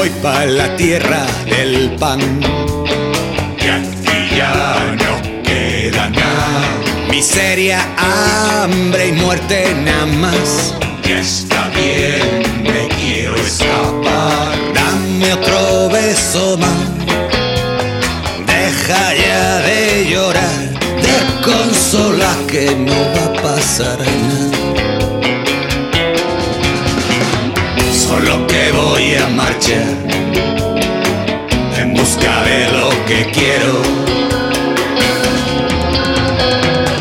a la tierra del pan. Que aquí ya no queda nada. Miseria, hambre y muerte nada más. Ya está bien, me quiero escapar. Dame otro beso más. Deja ya de llorar, de consolar que no va a pasar nada. Solo que voy a marchar en busca de lo que quiero.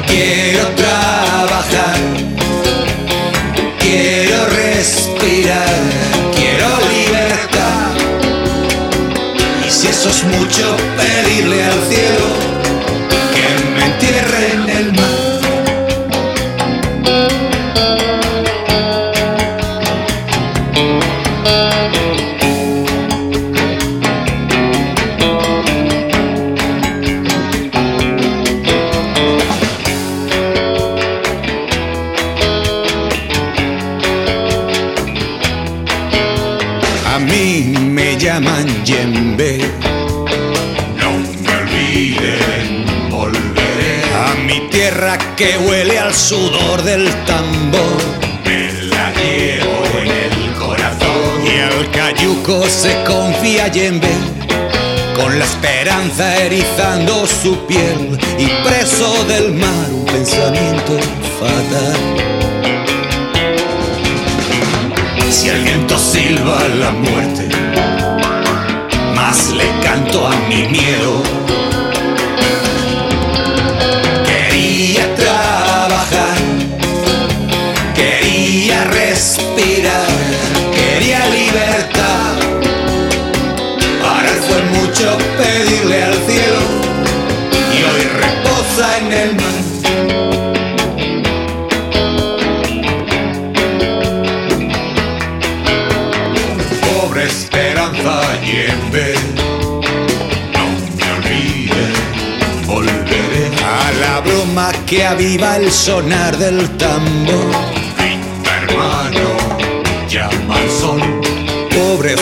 Quiero trabajar, quiero respirar, quiero libertad. Y si eso es mucho, pedirle al cielo mí me llaman Yembe, No me olviden, volveré. a mi tierra que huele al sudor del tambor. Me la llevo en el corazón. Y al cayuco se confía Yembe, con la esperanza erizando su piel y preso del mar un pensamiento fatal. Si el viento silba la muerte, a mi miedo. Quería trabajar, quería respirar, quería libertad. Para él fue mucho pedirle al cielo y hoy reposa en el mar. Pobre esperanza y en vez. La broma que aviva el sonar del tambor. Grita hermano, llama al sol. Pobre